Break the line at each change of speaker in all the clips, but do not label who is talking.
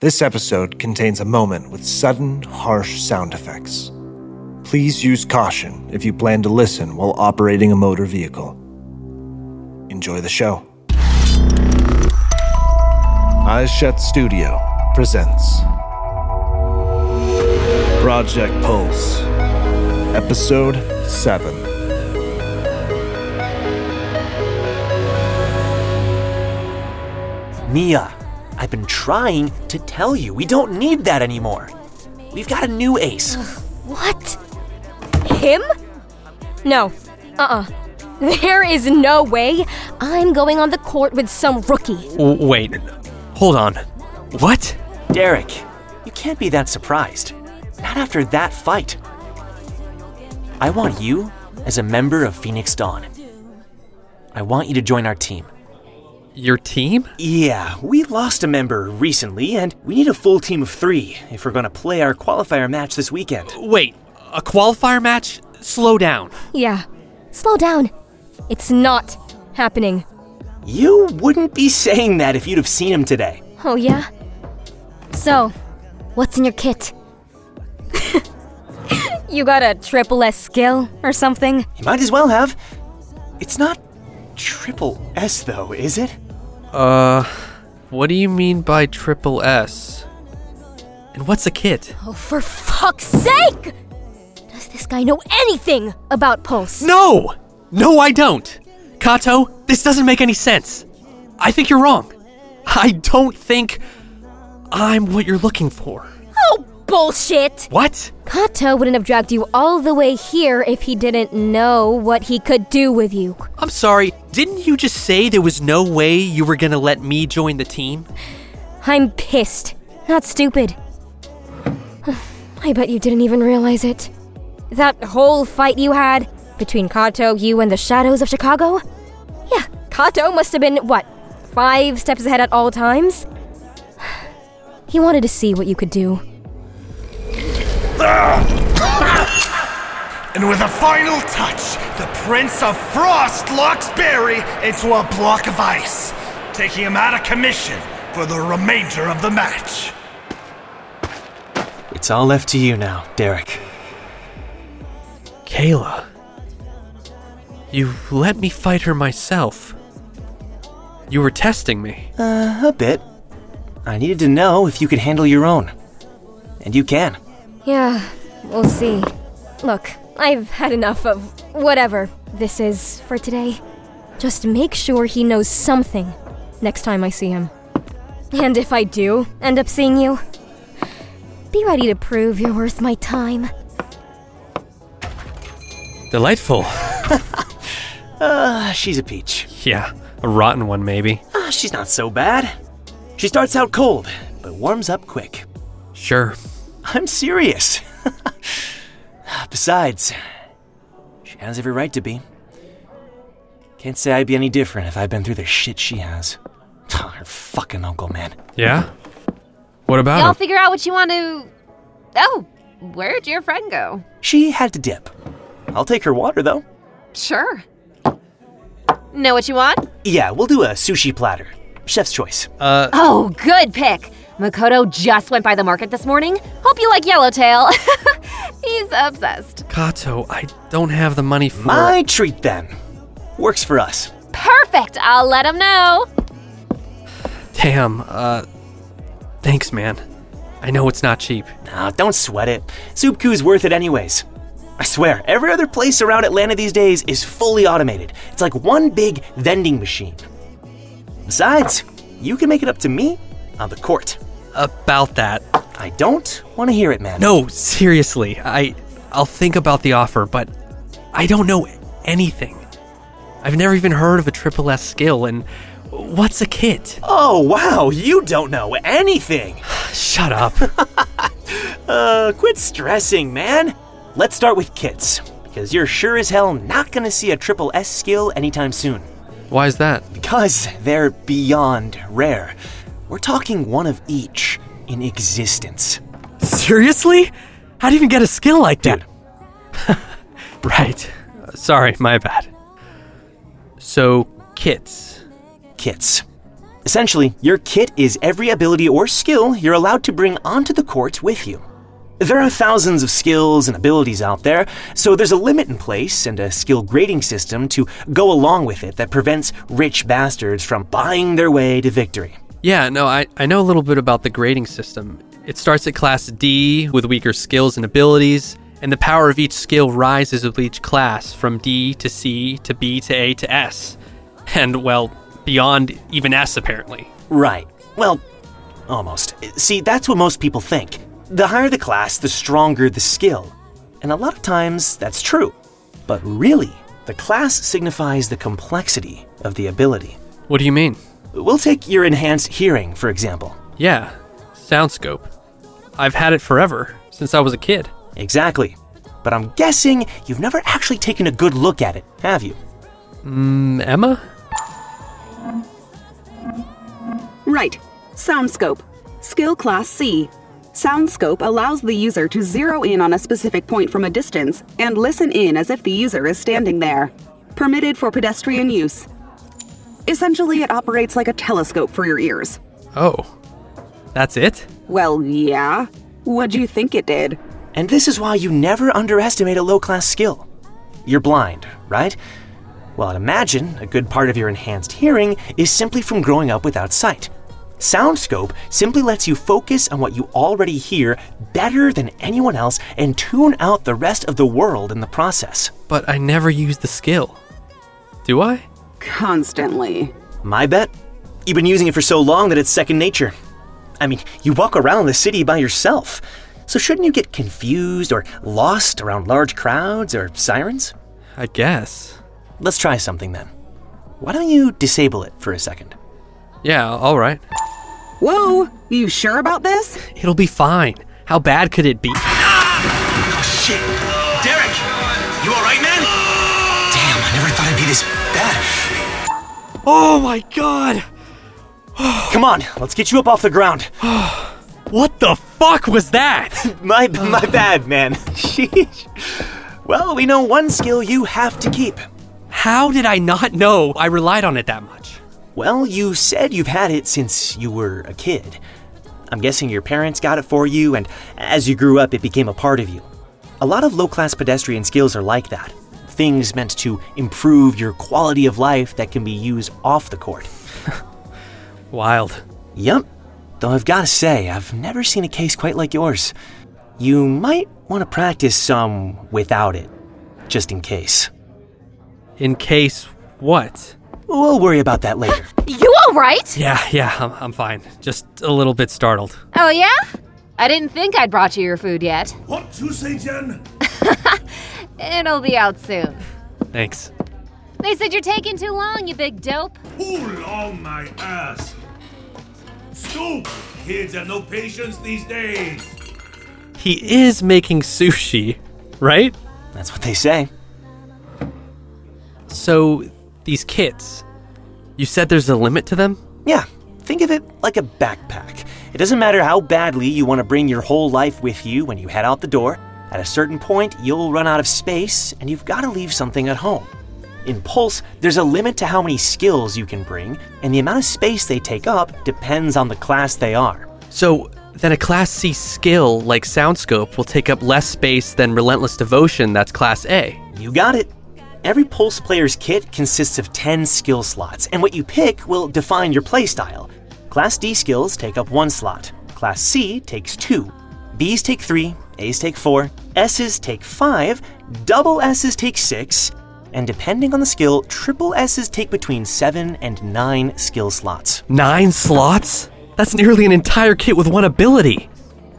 This episode contains a moment with sudden, harsh sound effects. Please use caution if you plan to listen while operating a motor vehicle. Enjoy the show. Eyes Shut Studio presents Project Pulse, Episode 7.
Mia, I've been trying to tell you we don't need that anymore. We've got a new ace.
What? Him? No. Uh uh There is no way I'm going on the court with some rookie.
W- wait, hold on. What?
Derrick, you can't be that surprised. Not after that fight. I want you as a member of Phoenix Dawn. I want you to join our team.
Your team?
Yeah, we lost a member recently, and we need a full team of three if we're gonna play our qualifier match this weekend.
Wait, a qualifier match? Slow down.
Yeah. Slow down. It's not happening.
You wouldn't be saying that if you'd have seen him today.
Oh, yeah? So, what's in your kit? you got a triple S skill or something?
You might as well have. It's not triple S, though, is it?
Uh, what do you mean by triple S? And what's a kit?
Oh, for fuck's sake! Does this guy know anything about Pulse?
No! No, I don't! Kato, this doesn't make any sense. I think you're wrong. I don't think I'm what you're looking for.
Bullshit!
What?
Kato wouldn't have dragged you all the way here if he didn't know what he could do with you.
I'm sorry, didn't you just say there was no way you were gonna let me join the team?
I'm pissed, not stupid. I bet you didn't even realize it. That whole fight you had between Kato, you, and the Shadows of Chicago? Yeah, Kato must have been, what, five steps ahead at all times? He wanted to see what you could do.
And with a final touch, the Prince of Frost locks Barry into a block of ice, taking him out of commission for the remainder of the match.
It's all left to you now, Derrick.
Kayla. You let me fight her myself. You were testing me.
Uh, a bit. I needed to know if you could handle your own. And you can.
Yeah, we'll see. Look, I've had enough of whatever this is for today. Just make sure he knows something next time I see him. And if I do end up seeing you, be ready to prove you're worth my time.
Delightful.
Uh, she's a peach.
Yeah, a rotten one, maybe.
Ah, she's not so bad. She starts out cold, but warms up quick.
Sure.
I'm serious. Besides, she has every right to be. Can't say I'd be any different if I'd been through the shit she has. Her fucking uncle, man.
Yeah? What about
Y'all
him?
figure out what you want to. Oh, where'd your friend go?
She had to dip. I'll take her water, though.
Sure. Know what you want?
Yeah, we'll do a sushi platter. Chef's choice.
Uh,
Oh, good pick. Makoto just went by the market this morning. Hope you like Yellowtail. He's obsessed.
Kato, I don't have the money for.
My treat, then. Works for us.
Perfect. I'll let him know.
Damn, uh. Thanks, man. I know it's not cheap.
Now, don't sweat it. Soup Coup's worth it anyways. I swear, every other place around Atlanta these days is fully automated. It's like one big vending machine. Besides, you can make it up to me on the court.
About that.
I don't want to hear it, man.
No, seriously. I. I'll think about the offer, but I don't know anything. I've never even heard of a triple S skill, and what's a kit?
Oh, wow, you don't know anything.
Shut up.
Uh, quit stressing, man. Let's start with kits, because you're sure as hell not gonna see a triple S skill anytime soon.
Why is that?
Because they're beyond rare. We're talking one of each in existence.
Seriously? How do you even get a skill like that? Right. Sorry, my bad. So, kits.
kits. Essentially, your kit is every ability or skill you're allowed to bring onto the court with you. There are thousands of skills and abilities out there, so there's a limit in place and a skill grading system to go along with it that prevents rich bastards from buying their way to victory.
Yeah, no, I, I know a little bit about the grading system. It starts at class D with weaker skills and abilities, and the power of each skill rises with each class from D to C to B to A to S. And, well, beyond even S, apparently.
Right. Well, almost. See, that's what most people think. The higher the class, the stronger the skill. And a lot of times, that's true. But really, the class signifies the complexity of the ability.
What do you mean?
We'll take your enhanced hearing, for example.
Yeah, Soundscope. I've had it forever, since I was a kid.
Exactly. But I'm guessing you've never actually taken a good look at it, have you?
Mm, Emma?
Right. Soundscope. Skill Class C. Soundscope allows the user to zero in on a specific point from a distance and listen in as if the user is standing there. Permitted for pedestrian use. Essentially, it operates like a telescope for your ears.
Oh. That's it?
Well, yeah. What'd you think it did?
And this is why you never underestimate a low class skill. You're blind, right? Well, I'd imagine a good part of your enhanced hearing is simply from growing up without sight. Soundscope simply lets you focus on what you already hear better than anyone else and tune out the rest of the world in the process.
But I never used the skill. Do I?
Constantly.
My bet? You've been using it for so long that it's second nature. I mean, you walk around the city by yourself. So shouldn't you get confused or lost around large crowds or sirens?
I guess.
Let's try something then. Why don't you disable it for a second?
Yeah, alright.
Whoa! You sure about this?
It'll be fine. How bad could it be? Oh my god!
Come on, let's get you up off the ground.
What the fuck was that?
My my bad, man. Sheesh. Well, we know one skill you have to keep.
How did I not know I relied on it that much?
Well, you said you've had it since you were a kid. I'm guessing your parents got it for you, and as you grew up, it became a part of you. A lot of low class pedestrian skills are like that things meant to improve your quality of life that can be used off the court.
Wild.
Yup. Though I've got to say, I've never seen a case quite like yours. You might want to practice some without it, just in case.
In case what?
We'll worry about that later.
You alright?
Yeah, yeah, I'm, I'm fine. Just a little bit startled.
Oh, yeah? I didn't think I'd brought you your food yet.
What you say, Jen?
It'll be out soon.
Thanks.
They said you're taking too long, you big dope.
Pull long my ass. Scoop! Kids have no patience these days.
He is making sushi, right?
That's what they say.
So, these kits, you said there's a limit to them?
Yeah, think of it like a backpack. It doesn't matter how badly you want to bring your whole life with you when you head out the door. At a certain point, you'll run out of space and you've got to leave something at home. In Pulse, there's a limit to how many skills you can bring, and the amount of space they take up depends on the class they are.
So, then a Class C skill like Soundscope will take up less space than Relentless Devotion that's Class A.
You got it. Every Pulse player's kit consists of 10 skill slots, and what you pick will define your playstyle. Class D skills take up one slot, Class C takes two, B's take three, A's take four, S's take five, double S's take six, and depending on the skill, triple S's take between seven and nine skill slots.
Nine slots? That's nearly an entire kit with one ability.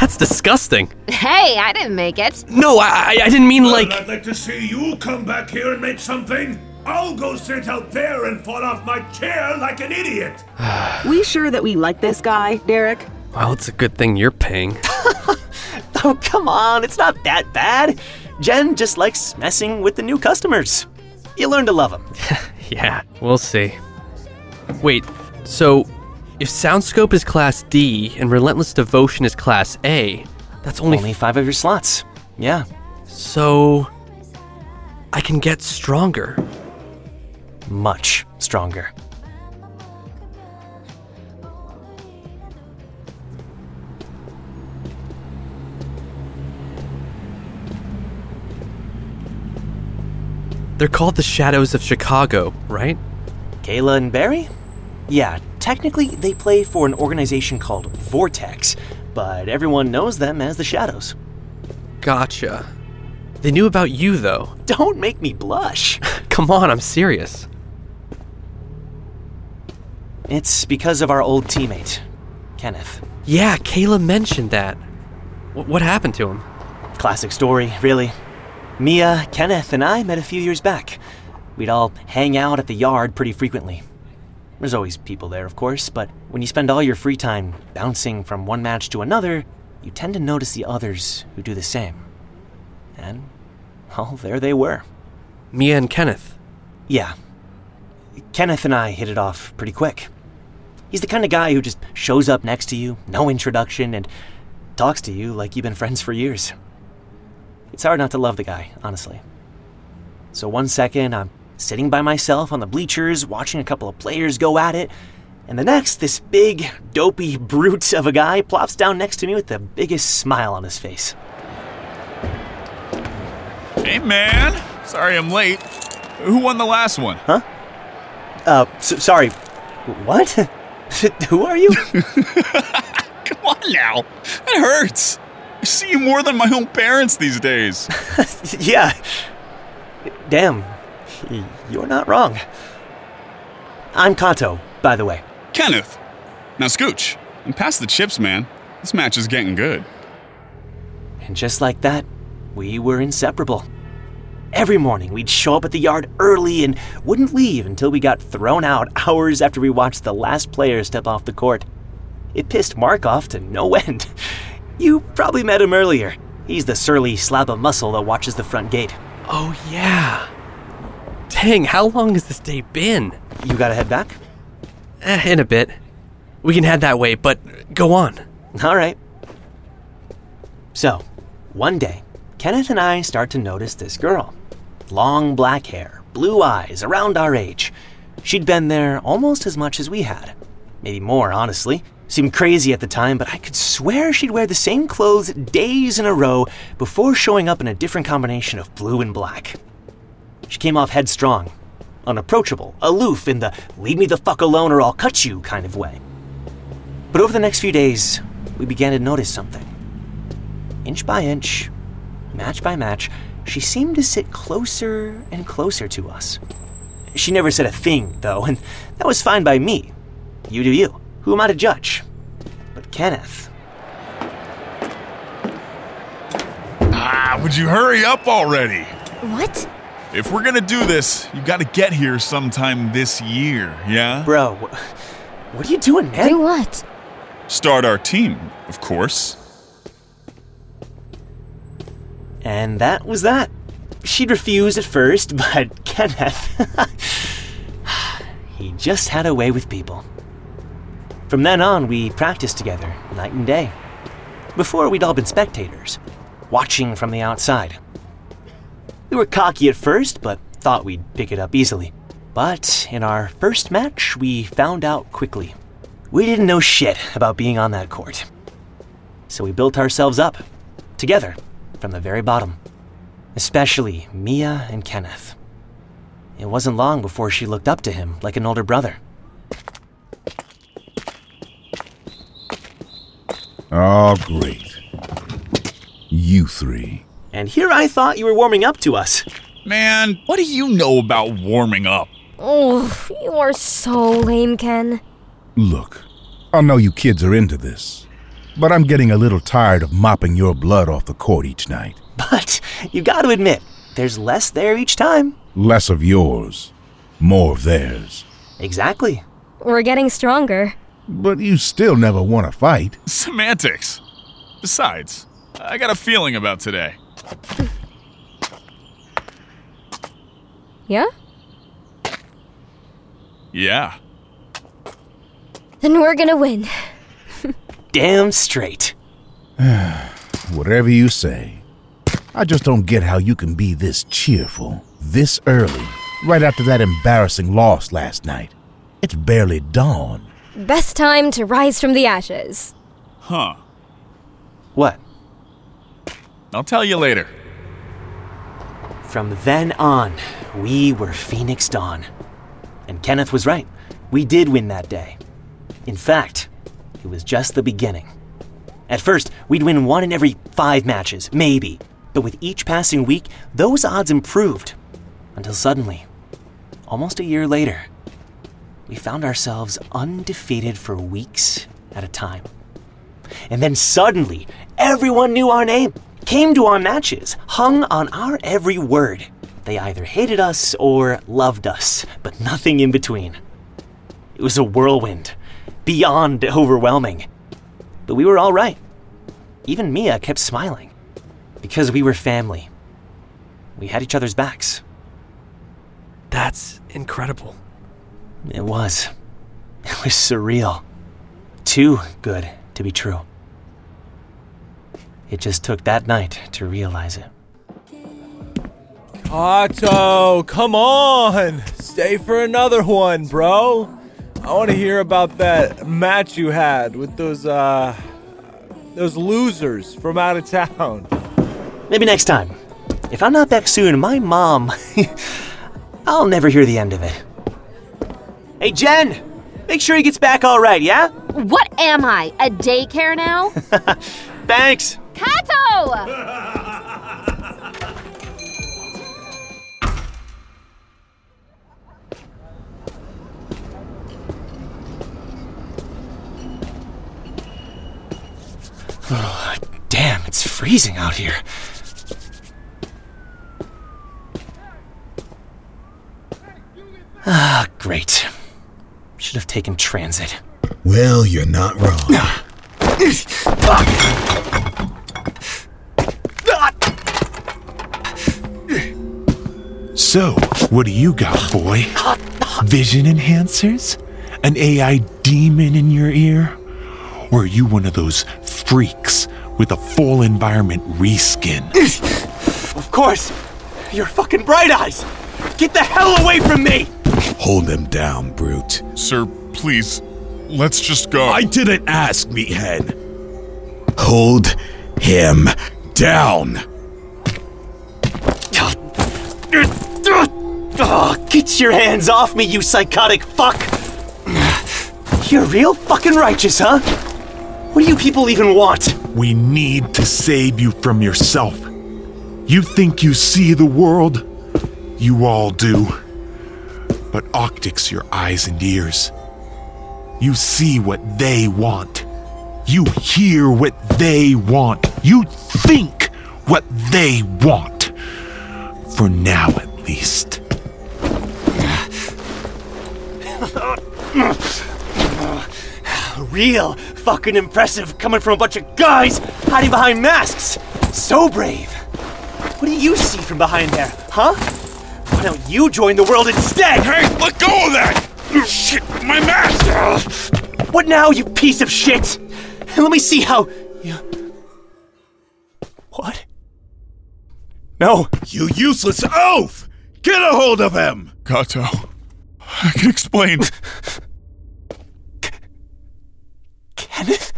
That's disgusting.
Hey, I didn't make it.
No, I, I- I didn't mean like.
I'd like to see you come back here and make something. I'll go sit out there and fall off my chair like an idiot.
We sure that we like this guy, Derrick?
Well, it's a good thing you're paying.
Oh, come on, it's not that bad. Jen just likes messing with the new customers. You learn to love them.
Yeah, we'll see. Wait, so if Soundscope is Class D and Relentless Devotion is Class A, that's only.
Only five of your slots. Yeah.
so. I can get stronger.
much stronger.
They're called the Shadows of Chicago, right?
Kayla and Barry? Yeah, technically they play for an organization called Vortex, but everyone knows them as the Shadows.
Gotcha. They knew about you, though.
Don't make me blush.
Come on, I'm serious.
It's because of our old teammate, Kenneth.
Yeah, Kayla mentioned that. W- what happened to him?
Classic story, really. Mia, Kenneth, and I met a few years back. We'd all hang out at the yard pretty frequently. There's always people there, of course, but when you spend all your free time bouncing from one match to another, you tend to notice the others who do the same. And, well, there they were.
Mia and Kenneth.
Yeah. Kenneth and I hit it off pretty quick. He's the kind of guy who just shows up next to you, no introduction, and talks to you like you've been friends for years. It's hard not to love the guy, honestly. So one second, I'm sitting by myself on the bleachers watching a couple of players go at it, and the next, this big, dopey brute of a guy plops down next to me with the biggest smile on his face.
Hey, man. Sorry I'm late. Who won the last one?
Huh? Uh, s sorry. What? Who are you?
Come on now. It hurts. See you more than my own parents these days.
yeah. Damn. You're not wrong. I'm Kato, by the way.
Kenneth. Now, Scooch, and pass the chips, man. This match is getting good.
And just like that, we were inseparable. Every morning, we'd show up at the yard early and wouldn't leave until we got thrown out hours after we watched the last player step off the court. It pissed Mark off to no end. You probably met him earlier. He's the surly slab of muscle that watches the front gate.
Oh, yeah. Dang, how long has this day been?
You gotta head back?
Eh, in a bit. We can head that way, but go on.
All right. So, one day, Kenneth and I start to notice this girl. Long black hair, blue eyes, around our age. She'd been there almost as much as we had. Maybe more, honestly. Seemed crazy at the time, but I could swear she'd wear the same clothes days in a row before showing up in a different combination of blue and black. She came off headstrong, unapproachable, aloof in the leave me the fuck alone or I'll cut you kind of way. But over the next few days, we began to notice something. Inch by inch, match by match, she seemed to sit closer and closer to us. She never said a thing, though, and that was fine by me. You do you. Who am I to judge? But Kenneth.
Ah, would you hurry up already?
What?
If we're gonna do this, you gotta get here sometime this year, yeah?
Bro, what are you doing, man?
Do what?
Start our team, of course.
And that was that. She'd refused at first, but Kenneth. he just had a way with people. From then on, we practiced together, night and day. Before, we'd all been spectators, watching from the outside. We were cocky at first, but thought we'd pick it up easily. But in our first match, we found out quickly. We didn't know shit about being on that court. So we built ourselves up, together, from the very bottom. Especially Mia and Kenneth. It wasn't long before she looked up to him like an older brother.
Oh, great. You three.
And here I thought you were warming up to us.
Man, what do you know about warming up?
Oh, you are so lame, Ken.
Look, I know you kids are into this, but I'm getting a little tired of mopping your blood off the court each night.
But you gotta admit, there's less there each time.
Less of yours, more of theirs.
Exactly.
We're getting stronger.
But you still never want to fight.
Semantics. Besides, I got a feeling about today.
Yeah?
Yeah.
Then we're gonna win.
Damn straight.
Whatever you say. I just don't get how you can be this cheerful, this early, right after that embarrassing loss last night. It's barely dawn.
Best time to rise from the ashes.
Huh.
What?
I'll tell you later.
From then on, we were Phoenix Dawn. And Kenneth was right. We did win that day. In fact, it was just the beginning. At first, we'd win one in every five matches, maybe. But with each passing week, those odds improved. Until suddenly, almost a year later, we found ourselves undefeated for weeks at a time. And then suddenly, everyone knew our name, came to our matches, hung on our every word. They either hated us or loved us, but nothing in between. It was a whirlwind, beyond overwhelming. But we were all right. Even Mia kept smiling. Because we were family. We had each other's backs.
That's incredible.
It was. It was surreal. Too good to be true. It just took that night to realize it.
Kato, come on! Stay for another one, bro. I want to hear about that match you had with those uh those losers from out of town.
Maybe next time. If I'm not back soon, my mom. I'll never hear the end of it. Hey, Jen! Make sure he gets back all right, yeah?
What am I? A daycare now?
Thanks!
Kato!
oh, Damn, it's freezing out here. Ah, great. Should have taken transit.
Well, you're not wrong. So, what do you got, boy? Vision enhancers? An AI demon in your ear? Or are you one of those freaks with a full environment reskin?
Of course! Your fucking bright eyes! Get the hell away from me!
Hold them down, brute.
Sir, please, let's just go.
I didn't ask, meathead. Hold him down.
Oh, get your hands off me, you psychotic fuck! You're real fucking righteous, huh? What do you people even want?
We need to save you from yourself. You think you see the world? You all do. But optics your eyes and ears. You see what they want. You hear what they want. You think what they want. For now, at least.
Real fucking impressive coming from a bunch of guys hiding behind masks. So brave. What do you see from behind there, huh? Why don't you join the world instead?
Hey, let go of that! Shit, my mask!
What now, you piece of shit? Let me see how you. What? No.
You useless oaf! Get a hold of him!
Kato, I can explain.
Kenneth?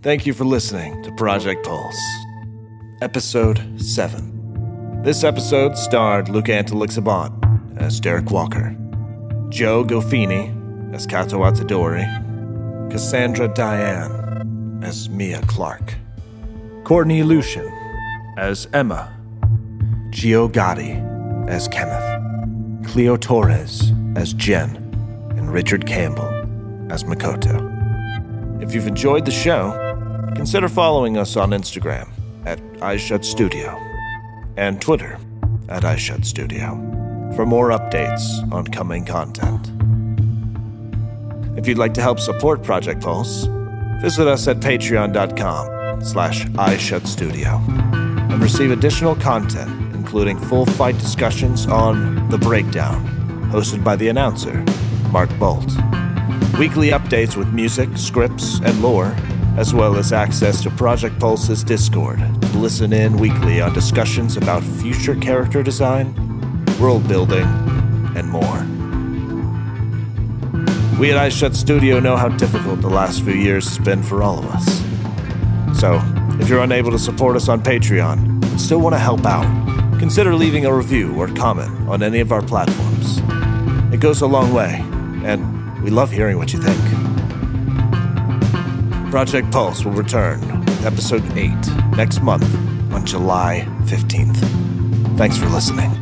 Thank you for listening to Project Pulse, Episode 7. This episode starred Luca Antelixabon as Derrick Walker, Joe Gofini as Kato Atadori, Cassandra Diane as Mia Clark, Courtney Lucian as Emma, Gio Gotti as Kenneth, Cleo Torres as Jen, and Richard Campbell as Makoto. If you've enjoyed the show, consider following us on Instagram at iShutStudio and Twitter at iShutStudio for more updates on coming content. If you'd like to help support Project Pulse, visit us at patreon.com slash iShutStudio and receive additional content, including full fight discussions on The Breakdown, hosted by the announcer, Mark Bolt. Weekly updates with music, scripts, and lore, as well as access to Project Pulse's Discord. Listen in weekly on discussions about future character design, world building, and more. We at iShut Studio know how difficult the last few years has been for all of us. So, if you're unable to support us on Patreon and still want to help out, consider leaving a review or comment on any of our platforms. It goes a long way, and we love hearing what you think. Project Pulse will return with episode 8 next month on July 15th. Thanks for listening.